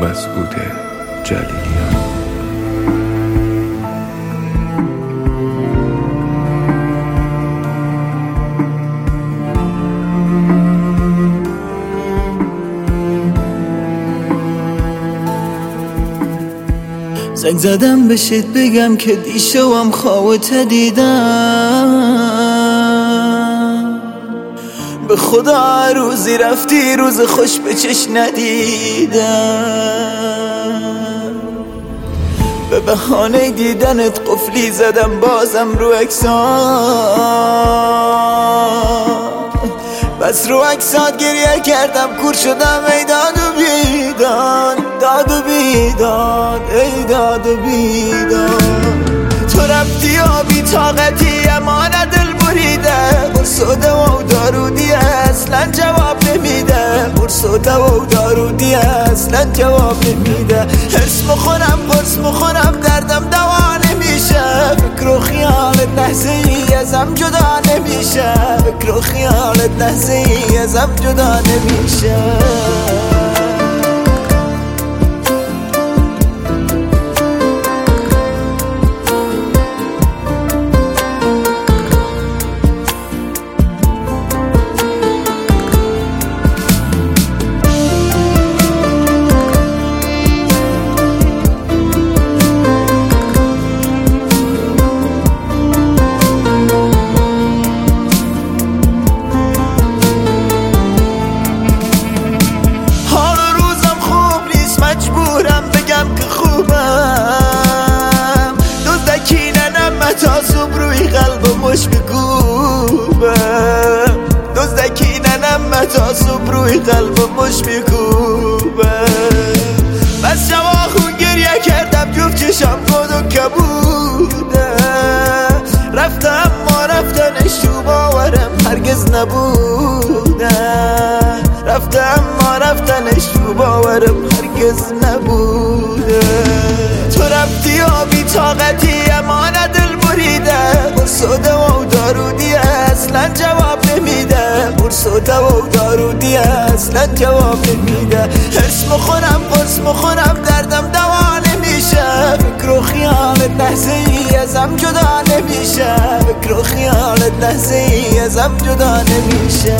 مسعود جلیلیان. زنگ زدم بشید بگم که دیشوام خوابت دیدم. به خدا روزی رفتی روز خوش به چش ندیدم. به بهانه دیدنت قفلی زدم بازم رو اکسان. بس رو اکسات گریه کردم کور شدم ای داد و بیدان داد و بیداد ای داد و بیداد. تو رفتی و بی طاقتی اما برسوده و دارودی اصلا جواب نمیده. حس مخورم قرص مخورم دردم دوا نمیشه. فکر و خیالت لحظه ازم جدا نمیشه. فکر و خیالت لحظه ازم جدا نمیشه. میکوبم بس شما خون گریه کردم جفت چشم گد و کبوده. رفتم ما رفتنش تو باورم هرگز نبوده. رفتم ما رفتنش تو باورم هرگز نبوده. تو رفتی و بی طاقتی اما دل بریده. برسوده و دارودی اصلا جواب برسوده و دارودی اصلا جواب نمیده. حس مخورم قرص مخورم دردم دوا نمیشه. فکر و خیالت لحظه ای ازم جدا نمیشه. فکر و خیالت لحظه ای ازم جدا نمیشه.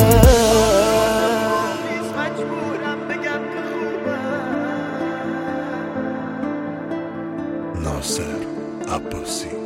ناصر عباسی.